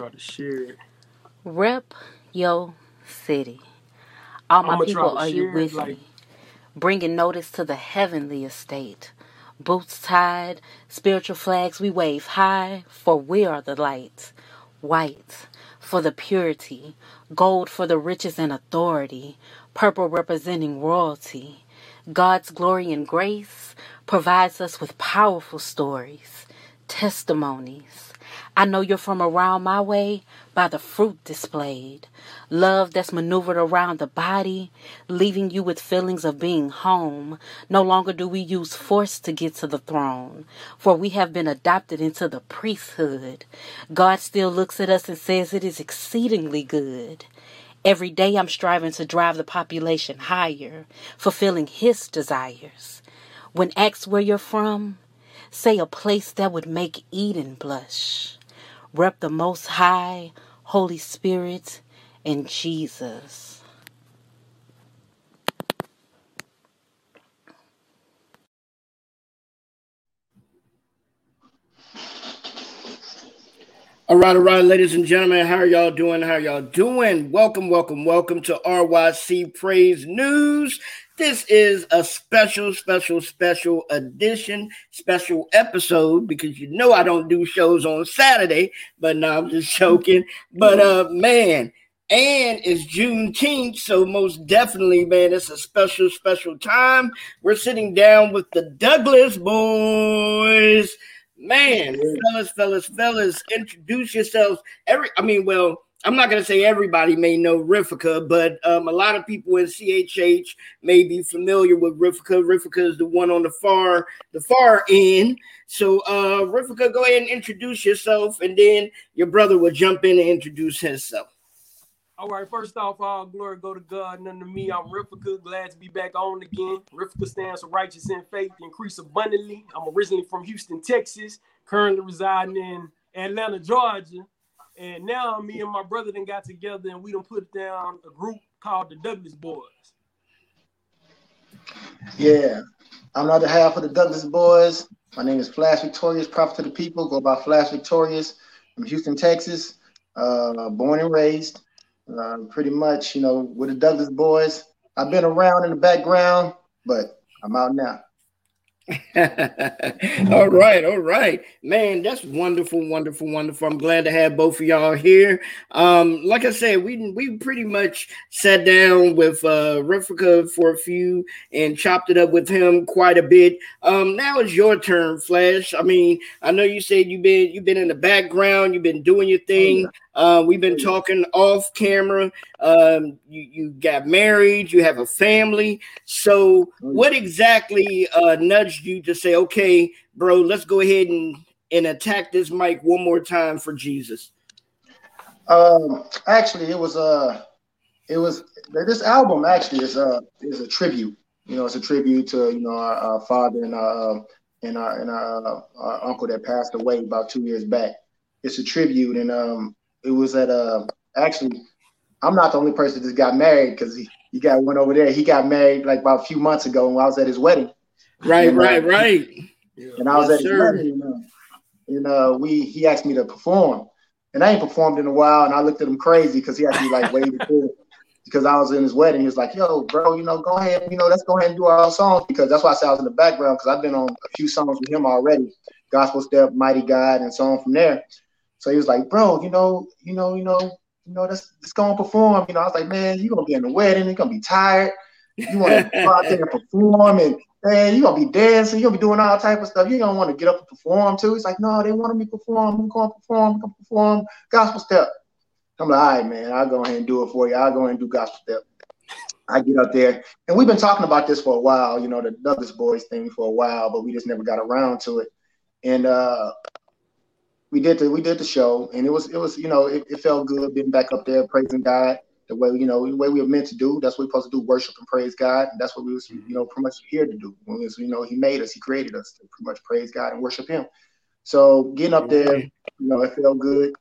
try to share it. Rep yo city. All my people, are you with like- me? Bringing notice to the heavenly estate. Boots tied, spiritual flags we wave high, for we are the light. White for the purity, gold for the riches and authority, purple representing royalty. God's glory and grace provides us with powerful stories, testimonies. I know you're from around my way by the fruit displayed. Love that's maneuvered around the body, leaving you with feelings of being home. No longer do we use force to get to the throne, for we have been adopted into the priesthood. God still looks at us and says it is exceedingly good. Every day I'm striving to drive the population higher, fulfilling His desires. When asked where you're from, say a place that would make Eden blush. Rep the Most High, Holy Spirit, and Jesus. All right, all right, ladies and gentlemen, how are y'all doing? How are y'all doing? Welcome, welcome, welcome to RYC Praise News. This is a special, special, special edition, special episode because you know I don't do shows on Saturday, but no, I'm just joking. But uh, man, and it's Juneteenth, so most definitely, man, it's a special, special time. We're sitting down with the Douglas boys. Man, fellas, fellas, fellas, introduce yourselves. Every, I mean, well, I'm not gonna say everybody may know Rifka, but um, a lot of people in CHH may be familiar with Rifka. Rifka is the one on the far, the far end. So, uh, Rifka, go ahead and introduce yourself, and then your brother will jump in and introduce himself. All right, first off, all glory go to God, none to me. I'm Rifka, glad to be back on again. Rifka stands for righteous in faith, increase abundantly. I'm originally from Houston, Texas, currently residing in Atlanta, Georgia. And now me and my brother then got together and we done put down a group called the Douglas Boys. Yeah, I'm the half of the Douglas Boys. My name is Flash Victorious, prophet to the people. Go by Flash Victorious. I'm Houston, Texas. Uh, born and raised. Uh, pretty much, you know, with the Douglas Boys. I've been around in the background, but I'm out now. all right, all right, man. That's wonderful, wonderful, wonderful. I'm glad to have both of y'all here. Um, like I said, we we pretty much sat down with uh Rifka for a few and chopped it up with him quite a bit. Um, now it's your turn, Flash. I mean, I know you said you've been you've been in the background, you've been doing your thing. Uh, we've been talking off camera. Um, you, you got married, you have a family. So, what exactly uh, nudged you to say, okay, bro, let's go ahead and, and attack this mic one more time for Jesus? Um, actually, it was uh, it was this album actually is uh is a tribute. You know, it's a tribute to you know our, our father and our and our and our, uh, our uncle that passed away about two years back. It's a tribute, and um, it was at uh actually I'm not the only person that just got married because he, he got one over there. He got married like about a few months ago and I was at his wedding. Right, And, uh, right, right. And I was Yes, at his sir. wedding, and, uh, and uh, we he asked me to perform, and I ain't performed in a while, and I looked at him crazy because he had me like way before because I was in his wedding. He was like, "Yo, bro, you know, go ahead, you know, let's go ahead and do our own songs because that's why I said I was in the background because I've been on a few songs with him already, Gospel Step, Mighty God, and so on from there. So he was like, "Bro, you know, you know, you know, you know, let's let's go and perform." You know, I was like, "Man, you're gonna be in the wedding, you're gonna be tired, you want to go out there and perform and." Man, you gonna be dancing, you're gonna be doing all type of stuff. You don't want to get up and perform too. He's like, no, they wanted me to perform. I'm going to perform. I'm going to perform gospel step. I'm like, all right, man, I'll go ahead and do it for you. I'll go ahead and do gospel step. I get up there, and we've been talking about this for a while, you know, the Douglas Boys thing for a while, but we just never got around to it. And uh, we did the we did the show, and it was it was you know it, it felt good being back up there praising God the way you know the way we were meant to do. That's what we're supposed to do, worship and praise God. And that's what we was mm-hmm. you know pretty much here to do. When was, you know He made us, He created us to pretty much praise God and worship Him. So getting up there, you know, it felt good.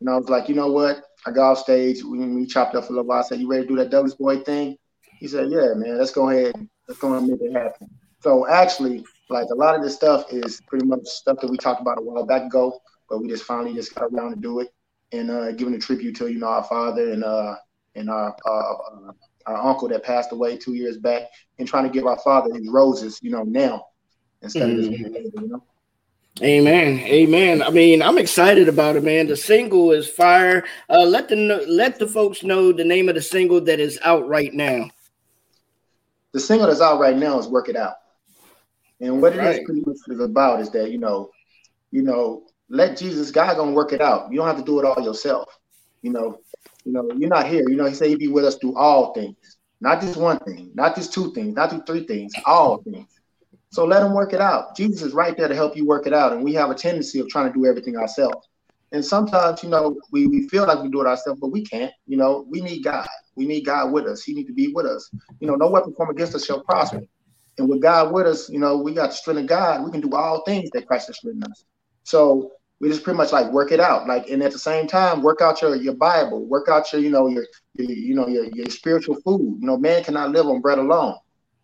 And I was like, you know what? I got off stage. We, we chopped up a little while. I said, "You ready to do that Douglas Boy thing?" He said, "Yeah, man. Let's go ahead. Let's go and make it happen." So actually, like a lot of this stuff is pretty much stuff that we talked about a while back ago, but we just finally just got around to do it. and uh, giving a tribute to you know our father and uh and our uh, our uncle that passed away two years back, and trying to give our father his roses, you know, now instead mm-hmm. of this later, you know. Amen. Amen. I mean, I'm excited about it, man. The single is fire. Uh, let the let the folks know the name of the single that is out right now. The single that's out right now is "Work It Out," and what right. it is pretty much is about is that you know, you know, let Jesus, God, gonna work it out. You don't have to do it all yourself. You know, you know, you're not here. You know, He said he'd be with us through all things, not just one thing, not just two things, not just three things, all things. So let him work it out. Jesus is right there to help you work it out. And we have a tendency of trying to do everything ourselves. And sometimes, you know, we, we feel like we do it ourselves, but we can't. You know, we need God. We need God with us. He need to be with us. You know, no weapon formed against us shall prosper. And with God with us, you know, we got the strength of God. We can do all things that Christ has strengthened us. So we just pretty much like work it out. Like, and at the same time, work out your your Bible, work out your, you know, your, your you know, your, your spiritual food. You know, man cannot live on bread alone,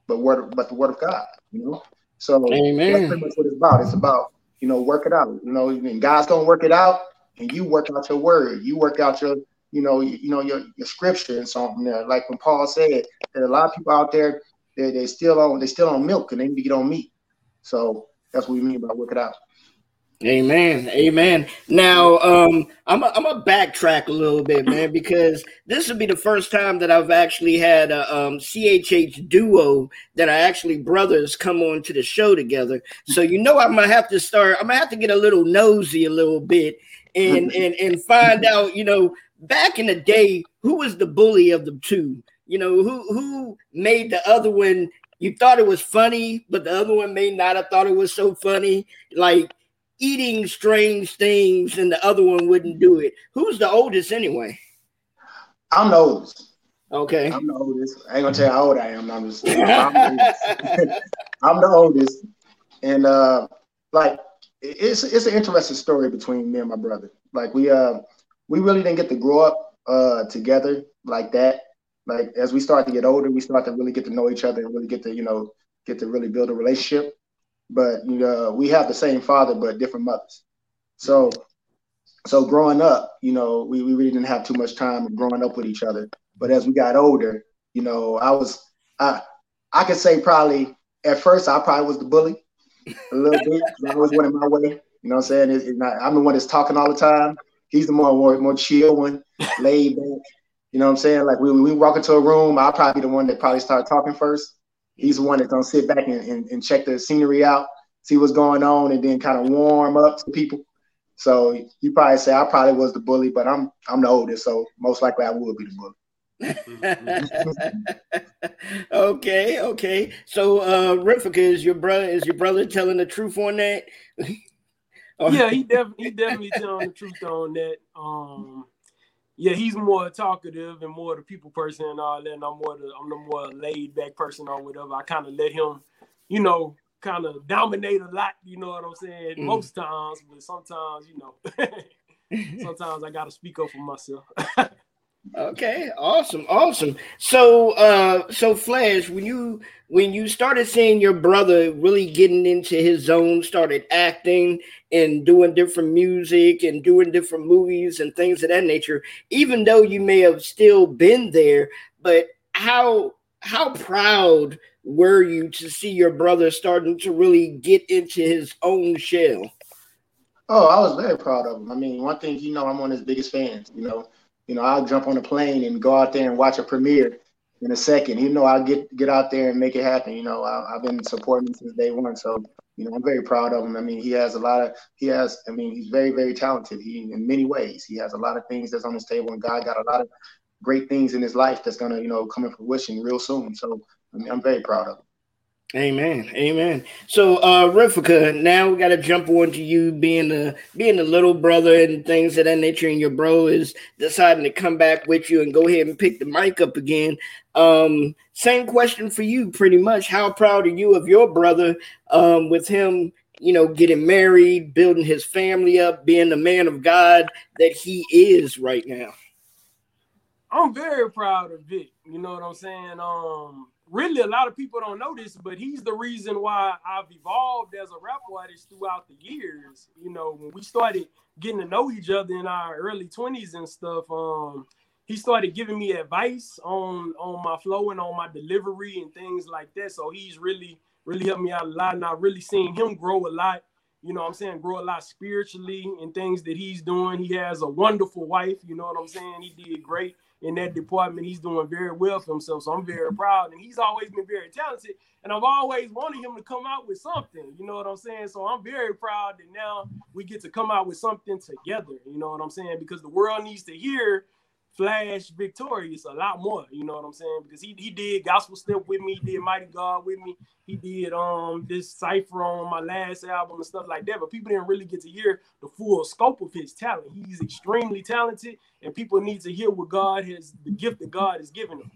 but word but the word of God, you know. So Amen. that's pretty much what it's about. It's about you know work it out. You know, and God's gonna work it out, and you work out your word. You work out your you know you, you know your, your scripture and something there. Like when Paul said that a lot of people out there they they still on they still on milk and they need to get on meat. So that's what we mean by work it out. Amen. Amen. Now, um, I'm a, I'm a backtrack a little bit, man, because this would be the first time that I've actually had a um, CHH duo that I actually brothers come on to the show together. So you know, I'm gonna have to start. I'm gonna have to get a little nosy a little bit and and and find out. You know, back in the day, who was the bully of the two? You know, who who made the other one you thought it was funny, but the other one may not have thought it was so funny. Like eating strange things and the other one wouldn't do it. Who's the oldest anyway? I'm the oldest. Okay. I'm the oldest. I ain't gonna tell you how old I am. I'm just I'm, the I'm the oldest. And uh like it's it's an interesting story between me and my brother. Like we uh we really didn't get to grow up uh together like that. Like as we start to get older, we start to really get to know each other and really get to, you know, get to really build a relationship but you know, we have the same father but different mothers. So so growing up, you know, we, we really didn't have too much time growing up with each other. But as we got older, you know, I was I I could say probably at first I probably was the bully a little bit. I always went my way. You know what I'm saying? It's, it's not, I'm the one that's talking all the time. He's the more more, more chill one, laid back. You know what I'm saying? Like we, we walk into a room, I'll probably be the one that probably start talking first he's the one that's gonna sit back and, and, and check the scenery out, see what's going on, and then kind of warm up to people. So you probably say I probably was the bully, but I'm I'm the oldest, so most likely I would be the bully. okay, okay. So uh Rifka, is your brother is your brother telling the truth on that? yeah, he definitely he definitely telling the truth on that. Um yeah, he's more talkative and more the people person and all that. And I'm more the I'm the more laid back person or whatever. I kind of let him, you know, kind of dominate a lot. You know what I'm saying? Mm. Most times, but sometimes, you know, sometimes I gotta speak up for myself. Okay, awesome, awesome. So, uh, so Flash, when you when you started seeing your brother really getting into his zone, started acting and doing different music and doing different movies and things of that nature, even though you may have still been there, but how how proud were you to see your brother starting to really get into his own shell? Oh, I was very proud of him. I mean, one thing you know, I'm one of his biggest fans. You know, you know, I'll jump on a plane and go out there and watch a premiere in a second. You know, I'll get get out there and make it happen. You know, I, have been supporting him since day one, so you know, I'm very proud of him. I mean, he has a lot of he has. I mean, he's very very talented. He in many ways he has a lot of things that's on his table, and God got a lot of great things in his life that's gonna you know come in fruition real soon. So I mean, I'm very proud of him. Amen. Amen. So uh Rifka, now we gotta jump on to you being the being the little brother and things of that nature, and your bro is deciding to come back with you and go ahead and pick the mic up again. Um, same question for you, pretty much. How proud are you of your brother um with him, you know, getting married, building his family up, being the man of God that he is right now? I'm very proud of Vic. You know what I'm saying? Um, really, a lot of people don't know this, but he's the reason why I've evolved as a rap artist throughout the years. You know, when we started getting to know each other in our early 20s and stuff, um, he started giving me advice on on my flow and on my delivery and things like that. So he's really, really helped me out a lot. And I've really seen him grow a lot you know what I'm saying, grow a lot spiritually and things that he's doing. He has a wonderful wife, you know what I'm saying? He did great in that department. He's doing very well for himself. So I'm very proud. And he's always been very talented. And I've always wanted him to come out with something. You know what I'm saying? So I'm very proud that now we get to come out with something together. You know what I'm saying? Because the world needs to hear Flash Victorious a lot more. You know what I'm saying? Because he, he did gospel step with me, did Mighty God with me, he did um this cipher on my last album and stuff like that. But people didn't really get to hear the full scope of his talent. He's extremely talented, and people need to hear what God has the gift that God has given him.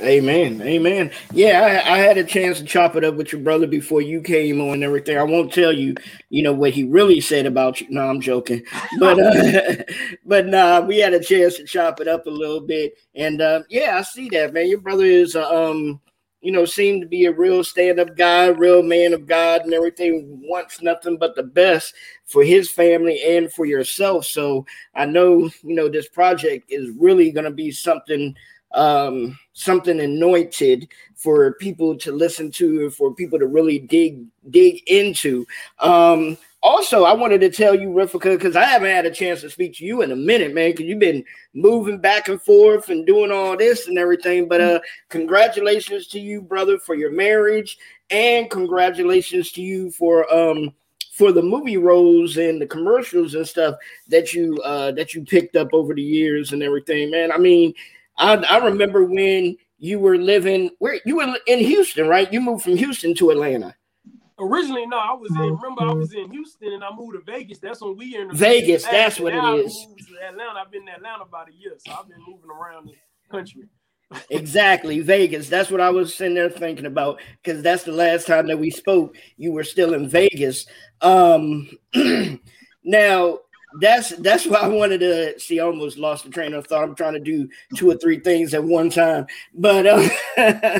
Amen. Amen. Yeah, I, I, had a chance to chop it up with your brother before you came on and everything. I won't tell you, you know, what he really said about you. No, I'm joking. But uh, but nah, we had a chance to chop it up a little bit. And uh, yeah, I see that, man. Your brother is uh, um, you know, seemed to be a real stand-up guy, real man of God and everything, wants nothing but the best for his family and for yourself. So I know, you know, this project is really gonna be something um, something anointed for people to listen to, for people to really dig dig into. Um, also, I wanted to tell you, Rifka, because I haven't had a chance to speak to you in a minute, man, because you've been moving back and forth and doing all this and everything. But uh, congratulations to you, brother, for your marriage, and congratulations to you for um for the movie roles and the commercials and stuff that you uh that you picked up over the years and everything, man. I mean, I, I remember when you were living where you were in Houston, right? You moved from Houston to Atlanta. Originally, no, I was in. Remember, I was in Houston and I moved to Vegas. That's when we in Vegas. That's what it is. Atlanta. I've been in Atlanta about a year, so I've been moving around the country. exactly, Vegas. That's what I was sitting there thinking about because that's the last time that we spoke. You were still in Vegas. Um, now that's that's why I wanted to see. I almost lost the train of thought. I'm trying to do two or three things at one time, but uh,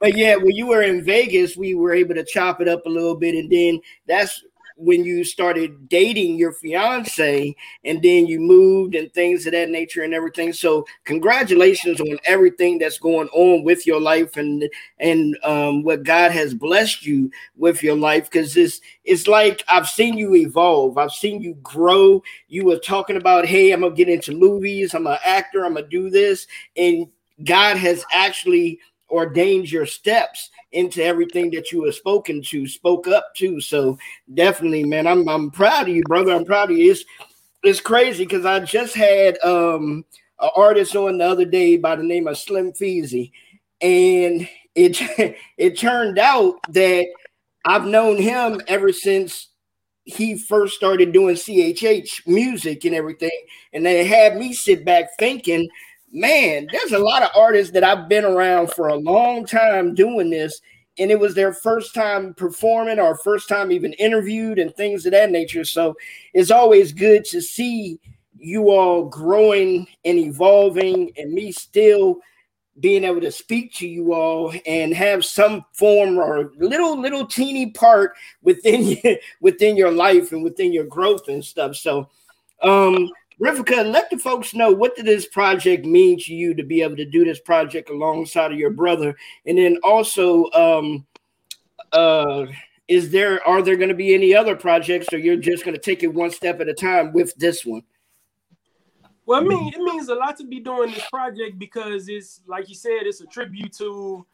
but yeah, when you were in Vegas, we were able to chop it up a little bit, and then that's when you started dating your fiance and then you moved and things of that nature and everything. So congratulations on everything that's going on with your life and and um, what god has blessed you with your life. Because it's it's like i've seen you evolve. I've seen you grow. You were talking about hey i'm gonna get into movies. I'm an actor. I'm gonna do this. And god has actually ordained your steps into everything that you have spoken to, spoke up to. So definitely, man, I'm I'm proud of you, brother. I'm proud of you. It's it's crazy because I just had um an artist on the other day by the name of Slim Feezy, and it it turned out that I've known him ever since he first started doing CHH music and everything, and they had me sit back thinking man, there's a lot of artists that I've been around for a long time doing this, and it was their first time performing or first time even interviewed and things of that nature. So it's always good to see you all growing and evolving, and me still being able to speak to you all and have some form or little little teeny part within within your life and within your growth and stuff. So um Rifka, let the folks know what did this project mean to you to be able to do this project alongside of your brother, and then also, um, uh, is there are there going to be any other projects, or you're just going to take it one step at a time with this one? Well, I mean, it means a lot to be doing this project because it's like you said, it's a tribute to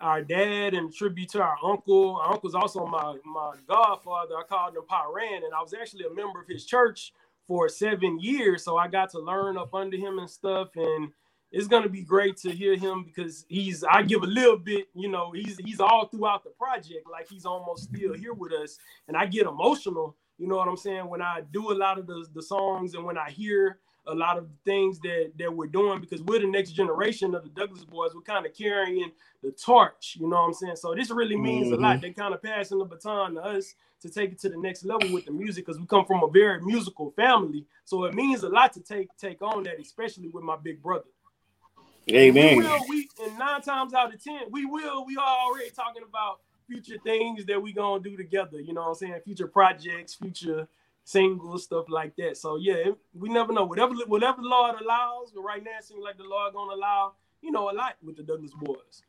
our dad and tribute to our uncle. Our uncle's also my my godfather. I called him Paran, and I was actually a member of his church for seven years. So I got to learn up under him and stuff. And it's gonna be great to hear him because he's I give a little bit, you know, he's he's all throughout the project, like he's almost still here with us. And I get emotional, you know what I'm saying, when I do a lot of the, the songs and when I hear a lot of things that that we're doing because we're the next generation of the Douglas boys. We're kind of carrying the torch, you know what I'm saying? So this really means mm-hmm. a lot. Mm-hmm. They kind of passing the baton to us to take it to the next level with the music because we come from a very musical family. So it means a lot to take take on that, especially with my big brother. Amen. We will, we, and nine times out of ten, we will. We are already talking about future things that we gonna do together. You know what I'm saying? Future projects, future singles, stuff like that. So yeah, we never know. Whatever whatever the Lord allows, but right now it seems like the Lord gonna allow, you know, a lot with the Douglas boys.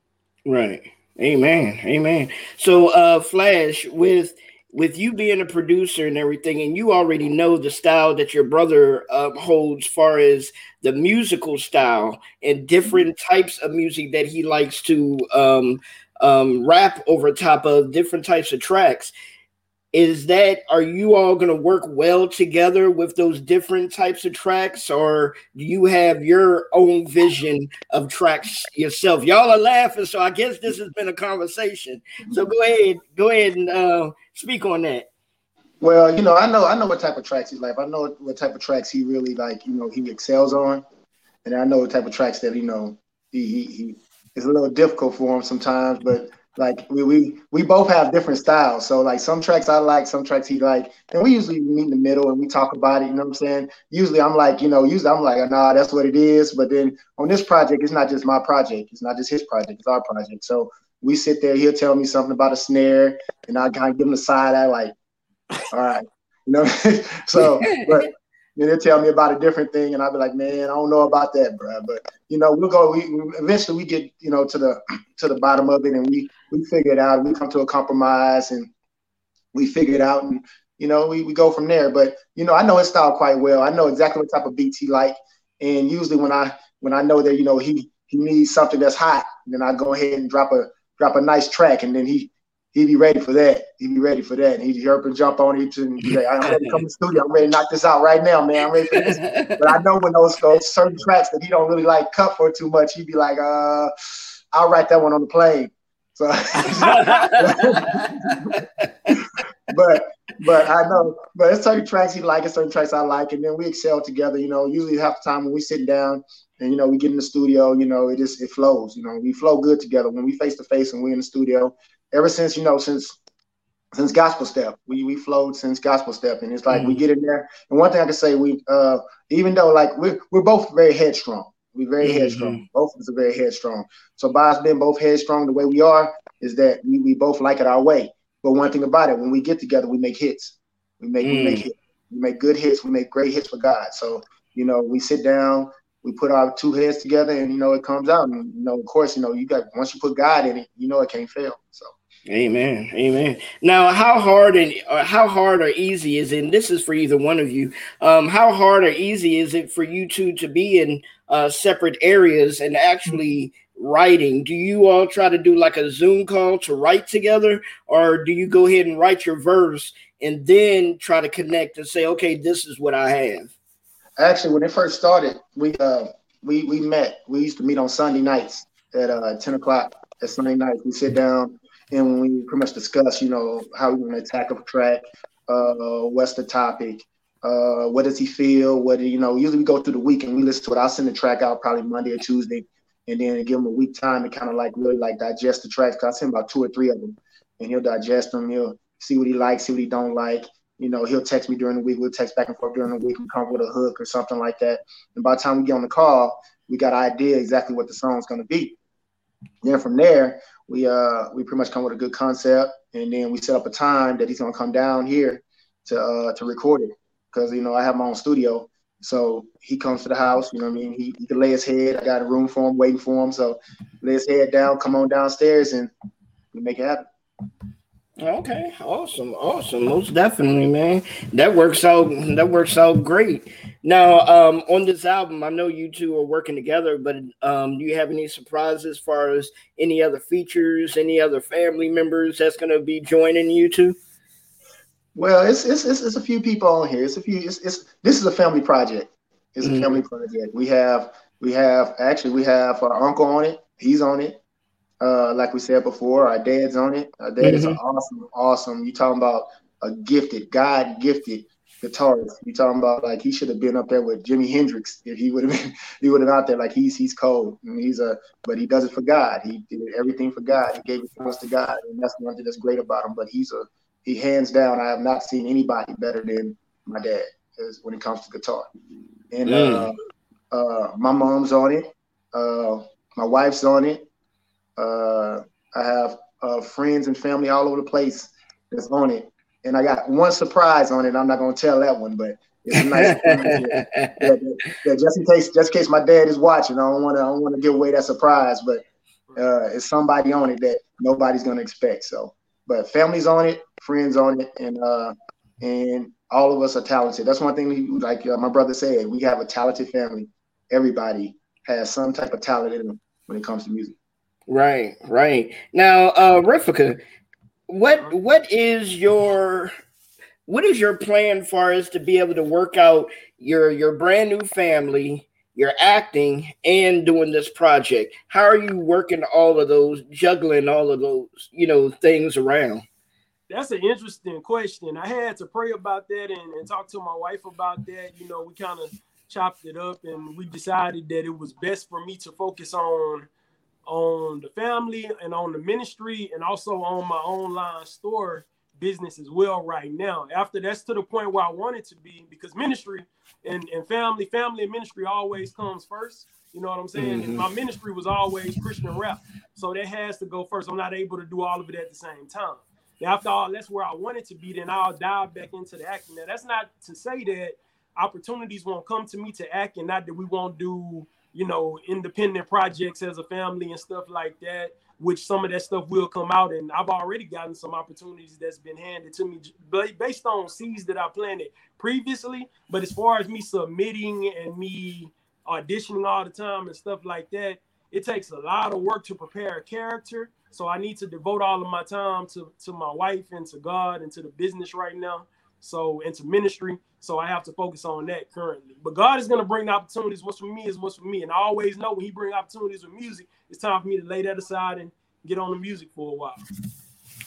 Right. Amen. Amen. So uh Flash, with with you being a producer and everything, and you already know the style that your brother uh, holds, far as the musical style and different types of music that he likes to um, um, rap over top of different types of tracks is that are you all going to work well together with those different types of tracks or do you have your own vision of tracks yourself? Y'all are laughing so i guess this has been a conversation. So go ahead go ahead and uh, speak on that. Well you know i know i know what type of tracks he like. I know what type of tracks he really like you know he excels on. And i know what type of tracks that you know he he, he it's a little difficult for him sometimes but like we, we we both have different styles. So like some tracks I like, some tracks he like, and we usually meet in the middle and we talk about it. You know what I'm saying? Usually I'm like, you know, usually I'm like, nah, that's what it is. But then on this project, it's not just my project. It's not just his project. It's our project. So we sit there. He'll tell me something about a snare, and I kind of give him the side eye, like, all right, you know. so, but then they'll tell me about a different thing, and I'll be like, man, I don't know about that, bro. But you know, we'll go. We eventually we get you know to the to the bottom of it, and we we figure it out. We come to a compromise, and we figure it out, and you know, we, we go from there. But you know, I know his style quite well. I know exactly what type of beats he like, and usually when I when I know that you know he he needs something that's hot, then I go ahead and drop a drop a nice track, and then he he'd be ready for that. He'd be ready for that. And he'd up and jump on it and be like, I'm ready to come to the studio. I'm ready to knock this out right now, man. I'm ready for this. But I know when those, those certain tracks that he don't really like cut for too much, he'd be like, uh, I'll write that one on the plane. So but but I know, but it's certain tracks he like and certain tracks I like, and then we excel together. You know, usually half the time when we sit down and you know we get in the studio, you know, it just it flows. You know, we flow good together when we face to face and we're in the studio ever since you know since since gospel step we we flowed since gospel step. And it's like mm-hmm. we get in there. And one thing i can say we uh even though like we're, we're both very headstrong. We're very mm-hmm. headstrong. Both of us are very headstrong. So by us being both headstrong the way we are is that we, we both like it our way. But one thing about it when we get together we make hits. We make mm. we make mm. hits. We make good hits. We make great hits for god. So you know we sit down we put our two heads together and you know it comes out. And you know of course you know you got once you put god in it you know it can't fail. So Amen. Amen. Now, how hard and how hard or easy is it? And this is for either one of you. Um, how hard or easy is it for you two to be in uh, separate areas and actually writing? Do you all try to do like a Zoom call to write together, or do you go ahead and write your verse and then try to connect and say, "Okay, this is what I have"? Actually, when it first started, we uh, we we met. We used to meet on Sunday nights at uh, ten o'clock. At Sunday nights, we sit down and we pretty much discuss, you know, how we want to attack a track, uh, what's the topic, uh, what does he feel, what you know. Usually we go through the week and we listen to it. I'll send the track out probably Monday or Tuesday, and then give him a week time to kind of like really like digest the tracks. Cause I send about two or three of them, and he'll digest them. He'll see what he likes, see what he don't like. You know, he'll text me during the week. We'll text back and forth during the week. and come up with a hook or something like that. And by the time we get on the call, we got an idea exactly what the song's gonna be. Then from there, we uh we pretty much come with a good concept, and then we set up a time that he's gonna come down here to uh to record it because you know I have my own studio. So he comes to the house, you know what I mean? He, he can lay his head. I got a room for him, waiting for him. So lay his head down, come on downstairs, and we make it happen. Okay, awesome, awesome, most definitely, man. That works out. That works out great. Now, um, on this album, I know you two are working together, but um, do you have any surprises as far as any other features, any other family members that's going to be joining you two? Well, it's, it's it's it's a few people on here. It's a few. It's, it's this is a family project. It's mm-hmm. a family project. We have we have actually we have our uncle on it. He's on it. Uh, like we said before, our dad's on it. Our dad mm-hmm. is awesome, awesome. You talking about a gifted, God gifted guitarist. You talking about like he should have been up there with Jimi Hendrix if he would have been he would have out there like he's he's cold and he's a but he does it for God. He did everything for God. He gave it to God, and that's one thing that's great about him. But he's a he hands down. I have not seen anybody better than my dad is when it comes to guitar. And mm. uh, uh, my mom's on it. Uh, my wife's on it. Uh, I have uh, friends and family all over the place that's on it and I got one surprise on it. I'm not gonna tell that one, but it's a nice. yeah, yeah, just in case, just in case my dad is watching, I don't want to. I don't want to give away that surprise, but uh, it's somebody on it that nobody's gonna expect. So, but families on it, friends on it, and uh, and all of us are talented. That's one thing. We, like uh, my brother said, we have a talented family. Everybody has some type of talent in them when it comes to music. Right, right. Now, uh, Rifka, what what is your what is your plan for us to be able to work out your your brand new family your acting and doing this project? How are you working all of those juggling all of those you know things around? That's an interesting question. I had to pray about that and, and talk to my wife about that. You know we kind of chopped it up and we decided that it was best for me to focus on family and on the ministry and also on my online store business as well right now. After that's to the point where I want it to be because ministry and, and family, family and ministry always comes first. You know what I'm saying? Mm-hmm. My ministry was always Christian rap. So that has to go first. I'm not able to do all of it at the same time. After all, that's where I want it to be, then I'll dive back into the acting. Now that's not to say that opportunities won't come to me to act and not that we won't do you know, independent projects as a family and stuff like that, which some of that stuff will come out. And I've already gotten some opportunities that's been handed to me based on seeds that I planted previously. But as far as me submitting and me auditioning all the time and stuff like that, it takes a lot of work to prepare a character. So I need to devote all of my time to, to my wife and to God and to the business right now. So into ministry. So I have to focus on that currently. But God is going to bring the opportunities. What's for me is what's for me. And I always know when He bring opportunities with music, it's time for me to lay that aside and get on the music for a while.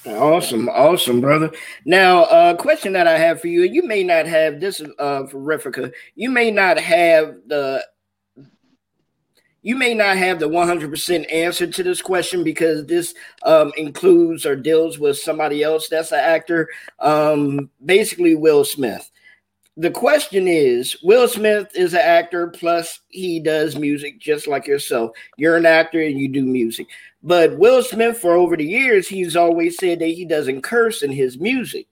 Awesome, awesome, brother. Now, a uh, question that I have for you, and you may not have this uh, for Rifka. You may not have the you may not have the 100% answer to this question because this um, includes or deals with somebody else that's an actor, um, basically Will Smith. The question is Will Smith is an actor, plus he does music just like yourself. You're an actor and you do music. But Will Smith, for over the years, he's always said that he doesn't curse in his music.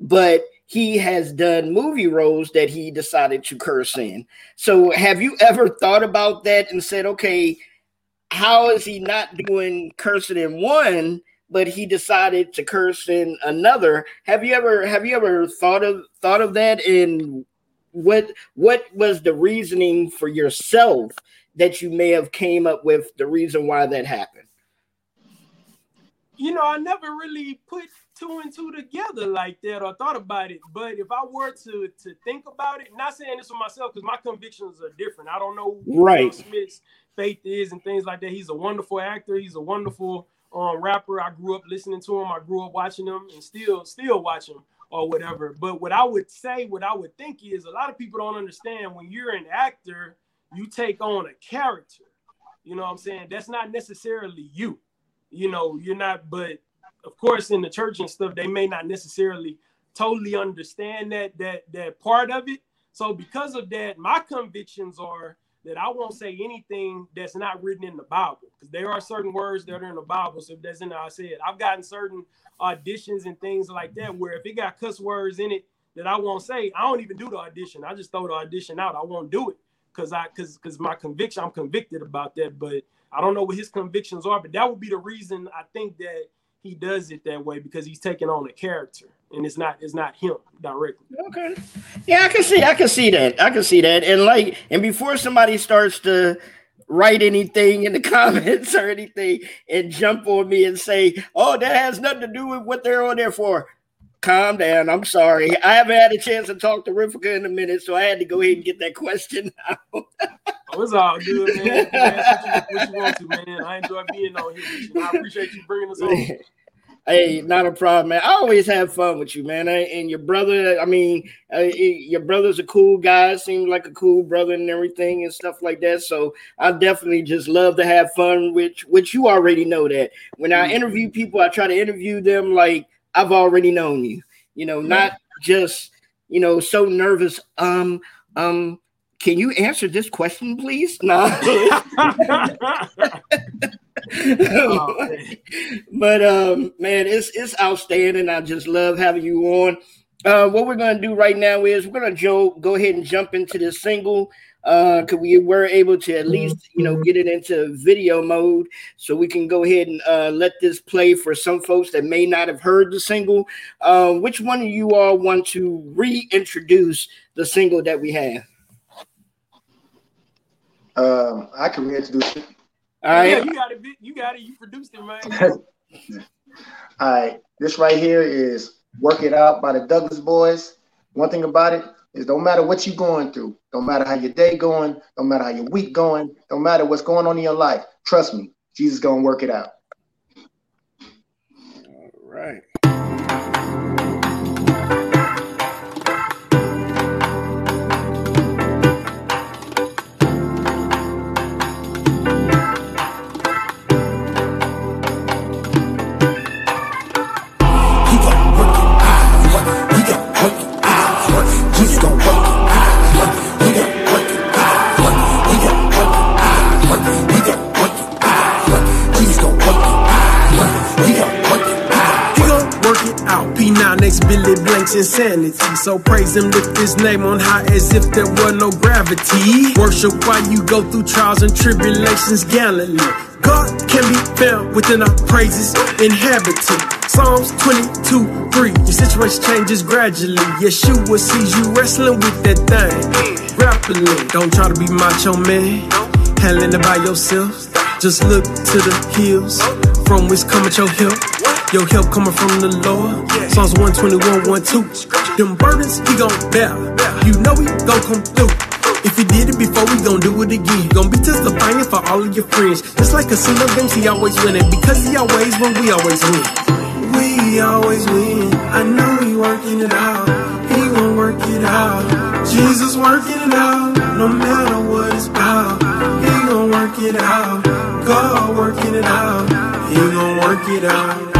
But he has done movie roles that he decided to curse in. So, have you ever thought about that and said, okay, how is he not doing cursing in one, but he decided to curse in another? Have you ever have you ever thought of thought of that? And what what was the reasoning for yourself that you may have came up with the reason why that happened? You know, I never really put two and two together like that or thought about it. But if I were to to think about it, not saying this for myself because my convictions are different. I don't know right. Smith's faith is and things like that. He's a wonderful actor. He's a wonderful um, rapper. I grew up listening to him. I grew up watching him and still still watch him or whatever. But what I would say, what I would think is a lot of people don't understand when you're an actor, you take on a character. You know what I'm saying? That's not necessarily you. You know, you're not, but of course, in the church and stuff, they may not necessarily totally understand that that that part of it. So because of that, my convictions are that I won't say anything that's not written in the Bible because there are certain words that are in the Bible. So that's in I said I've gotten certain auditions and things like that where if it got cuss words in it that I won't say, I don't even do the audition. I just throw the audition out. I won't do it because I because because my conviction, I'm convicted about that. But I don't know what his convictions are. But that would be the reason I think that he does it that way because he's taking on a character and it's not it's not him directly. Okay. Yeah, I can see I can see that. I can see that. And like and before somebody starts to write anything in the comments or anything and jump on me and say, "Oh, that has nothing to do with what they're on there for." Calm down. I'm sorry. I haven't had a chance to talk to Rifka in a minute, so I had to go ahead and get that question out. Oh, it's all good, man. man what, you, what, you, want to, man. I enjoy being on here with you. I appreciate you bringing us on. Hey, not a problem, man. I always have fun with you, man. And your brother, I mean, uh, your brother's a cool guy. Seems like a cool brother and everything and stuff like that. So I definitely just love to have fun, which which you already know that. When I interview mm-hmm. people, I try to interview them like I've already known you. You know, not just you know so nervous. Um, um, can you answer this question, please? No. oh, but um, man, it's it's outstanding. I just love having you on. Uh, what we're gonna do right now is we're gonna jo- go ahead and jump into the single uh because we were able to at least you know get it into video mode so we can go ahead and uh let this play for some folks that may not have heard the single uh, which one of you all want to reintroduce the single that we have um i can reintroduce it all right. Yeah, you got it. You got it. You produced it, man. All right. This right here is Work It Out by the Douglas Boys. One thing about it is don't matter what you're going through, don't matter how your day going, don't matter how your week going, don't matter what's going on in your life. Trust me, Jesus gonna work it out. All right. Insanity. So praise him, lift his name on high as if there were no gravity. Worship while you go through trials and tribulations gallantly. God can be found within our praises, inhabiting. Psalms 22, 3. Your situation changes gradually. Yeshua sees you wrestling with that thing. Grappling. Don't try to be macho man. Handling it by yourself. Just look to the hills from which cometh your help. Your help coming from the Lord. Psalms 121, 1, 2. Them burdens, he gon' bear. You know he gon' come through. If he did it before, we gon' do it again. Gonna be testifying for all of your friends. Just like a single game, he always winning. Because he always win, we always win. We always win. I know he working it out. He gon' work it out. Jesus working it out. No matter what it's about. He gon' work it out. God working it out. He gon' work it out.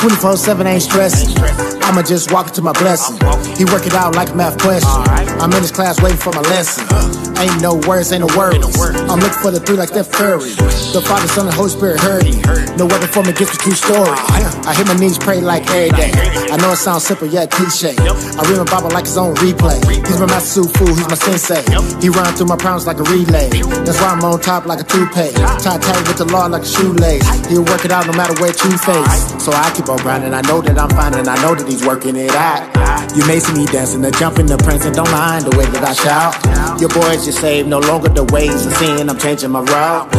Twenty-four seven ain't stressing. I'ma just walk into my blessing. He work it out like a math question. I'm in his class waiting for my lesson. Ain't no words, ain't no words. I'm looking for the three like Steph Curry. The Father, Son, and Holy Spirit heard me. No weapon for me gets the true story. I hit my knees, pray like every day. I know it sounds simple, yet cliche. I read my Bible like his own replay. He's my master Shifu, he's my sensei. He run through my problems like a relay. That's why I'm on top like a toupee. Tie tight with the law like a shoelace. He'll work it out no matter where you face. So I keep on grinding. I know that I'm fine and I know that he's working it out. You may see me dancing, the jumping, the prancing. Don't mind the way that I shout. Your boys just saved, no longer the ways of sin. I'm changing my route.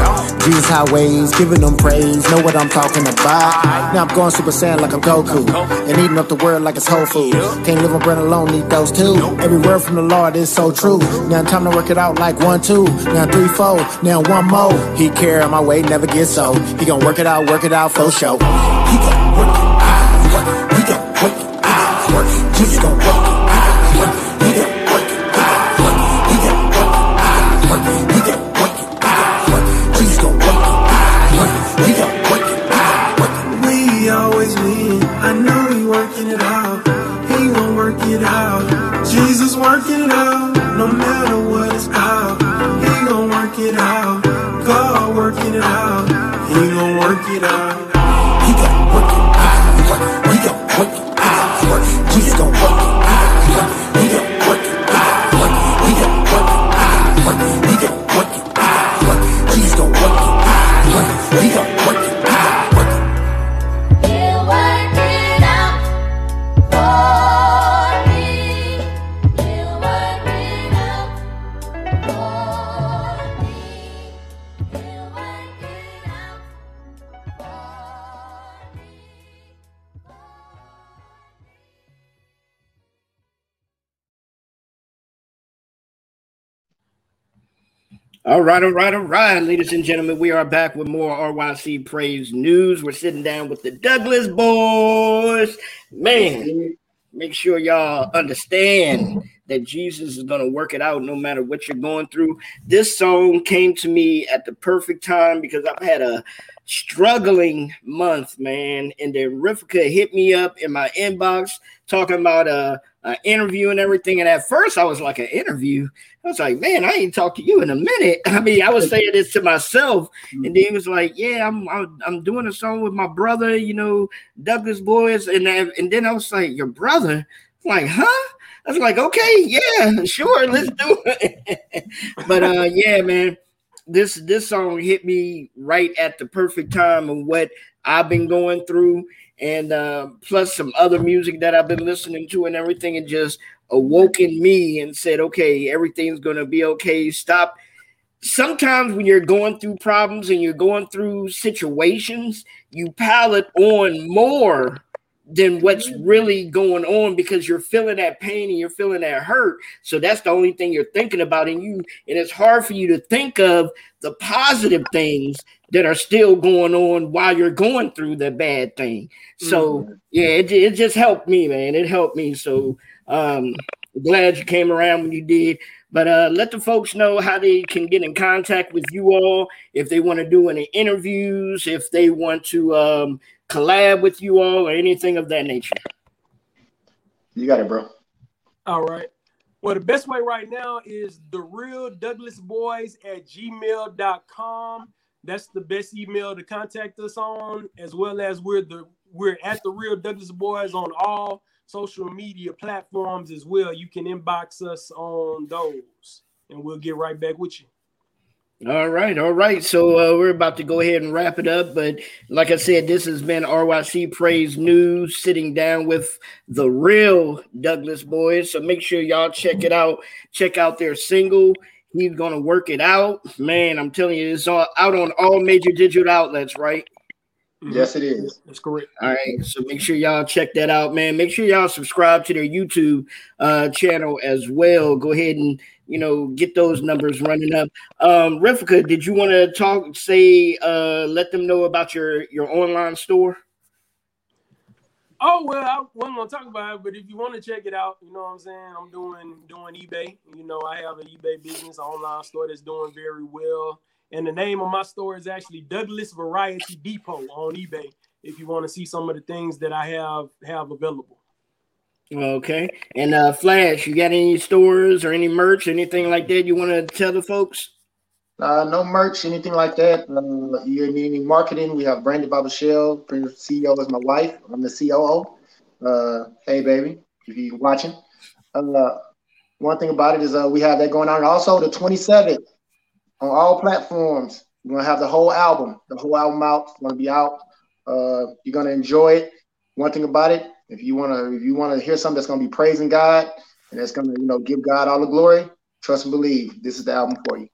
Jesus highways, giving them praise. Know what I'm talking about. Now I'm going Super Saiyan like I'm Goku. And eating up the world like it's Whole Foods. Can't live on bread alone, need those too. Every word from the Lord is so true. Now time to work it out like one, two. Now three, four. Now one more. He care my way, never get so. He gon' work it out, work it out for show. Gon' work it out. Out. Jesus All right, all right, all right, ladies and gentlemen, we are back with more RYC Praise News. We're sitting down with the Douglas boys. Man, make sure y'all understand that Jesus is going to work it out no matter what you're going through. This song came to me at the perfect time because I've had a struggling month, man. And then Rifka hit me up in my inbox talking about uh, a, a, interview and everything. And at first, I was like, an interview. I was like, man, I ain't talked to you in a minute. I mean, I was saying this to myself, and then he was like, yeah, I'm I'm, I'm doing a song with my brother, you know, Douglas Boys, and then, and then I was like, your brother? I'm like, huh? I was like, okay, yeah, sure, let's do it. but uh, yeah, man, this this song hit me right at the perfect time of what I've been going through, and uh, plus some other music that I've been listening to and everything, and just awoken me and said, okay, everything's gonna be okay. Stop. Sometimes when you're going through problems and you're going through situations, you pile it on more than what's really going on because you're feeling that pain and you're feeling that hurt. So that's the only thing you're thinking about. And you and it's hard for you to think of the positive things that are still going on while you're going through the bad thing. So mm-hmm. yeah, it, it just helped me, man. It helped me. So um glad you came around when you did. But uh, let the folks know how they can get in contact with you all if they want to do any interviews, if they want to um, collab with you all or anything of that nature? You got it, bro. All right. Well, the best way right now is the real Douglas Boys at gmail.com. That's the best email to contact us on, as well as we're the we're at the real Douglas Boys on all social media platforms as well. You can inbox us on those, and we'll get right back with you. All right, all right. So uh, we're about to go ahead and wrap it up. But like I said, this has been RYC Praise News, sitting down with the real Douglas boys. So make sure y'all check it out. Check out their single. He's gonna work it out, man. I'm telling you, it's all out on all major digital outlets, right? Mm-hmm. Yes, it is. That's correct. All right. So make sure y'all check that out, man. Make sure y'all subscribe to their YouTube uh, channel as well. Go ahead and you know get those numbers running up. Um, Rifka, did you want to talk? Say, uh, let them know about your your online store. Oh well, I wasn't gonna talk about it, but if you want to check it out, you know what I'm saying. I'm doing doing eBay. You know, I have an eBay business, online store that's doing very well. And the name of my store is actually Douglas Variety Depot on eBay. If you want to see some of the things that I have have available. Okay. And uh Flash, you got any stores or any merch, anything like that you want to tell the folks? Uh, no merch, anything like that. Uh, you need any marketing? We have Brandy Baba Shell, CEO is my wife. I'm the COO. Uh, hey, baby, if you're watching. Uh, one thing about it is uh, we have that going on. Also, the 27th, on all platforms. We're gonna have the whole album, the whole album out. It's gonna be out. Uh, you're gonna enjoy it. One thing about it, if you wanna, if you wanna hear something that's gonna be praising God and that's gonna, you know, give God all the glory, trust and believe. This is the album for you.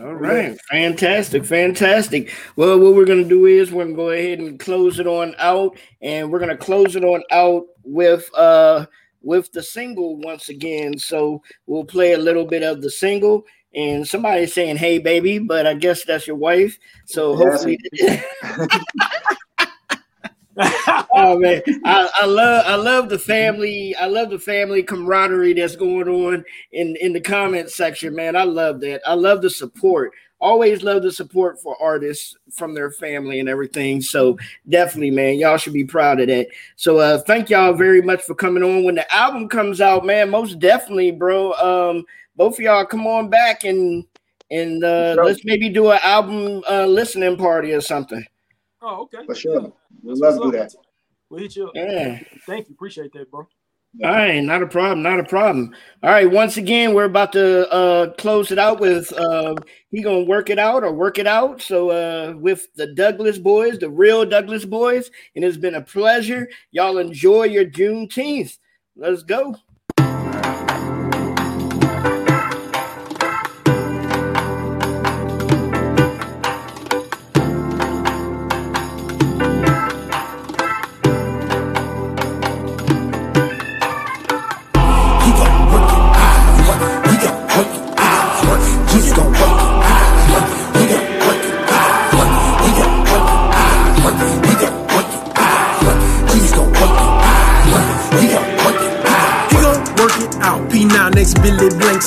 All right, fantastic, fantastic. Well, what we're gonna do is we're gonna go ahead and close it on out, and we're gonna close it on out with uh with the single once again. So we'll play a little bit of the single, and somebody's saying, "Hey, baby," but I guess that's your wife. So hopefully. oh man, I, I, love I love the family. I love the family camaraderie that's going on in in the comment section, man. I love that. I love the support. Always love the support for artists from their family and everything. So definitely, man, y'all should be proud of that. So uh thank y'all very much for coming on. When the album comes out, man, most definitely, bro. Um, both of y'all come on back and and uh, sure. let's maybe do an album uh, listening party or something. Oh, okay. For sure. We'd love to do that. We'll hit you up. Yeah. Thank you. Appreciate that, bro. All right, not a problem, not a problem. All right, once again, we're about to uh close it out with uh he gonna work it out or work it out. So uh with the Douglas boys, the real Douglas boys, and it's been a pleasure. Y'all enjoy your Juneteenth. Let's go.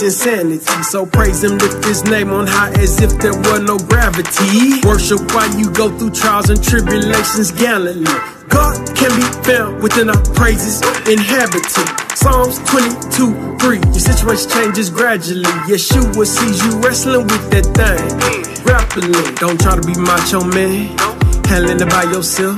Insanity. So praise him, lift his name on high as if there were no gravity. Worship while you go through trials and tribulations gallantly. God can be found within our praises, inhabiting. Psalms 22, 3. Your situation changes gradually. Yeshua sees you wrestling with that thing. Grappling. Don't try to be macho, man. Handling it by yourself.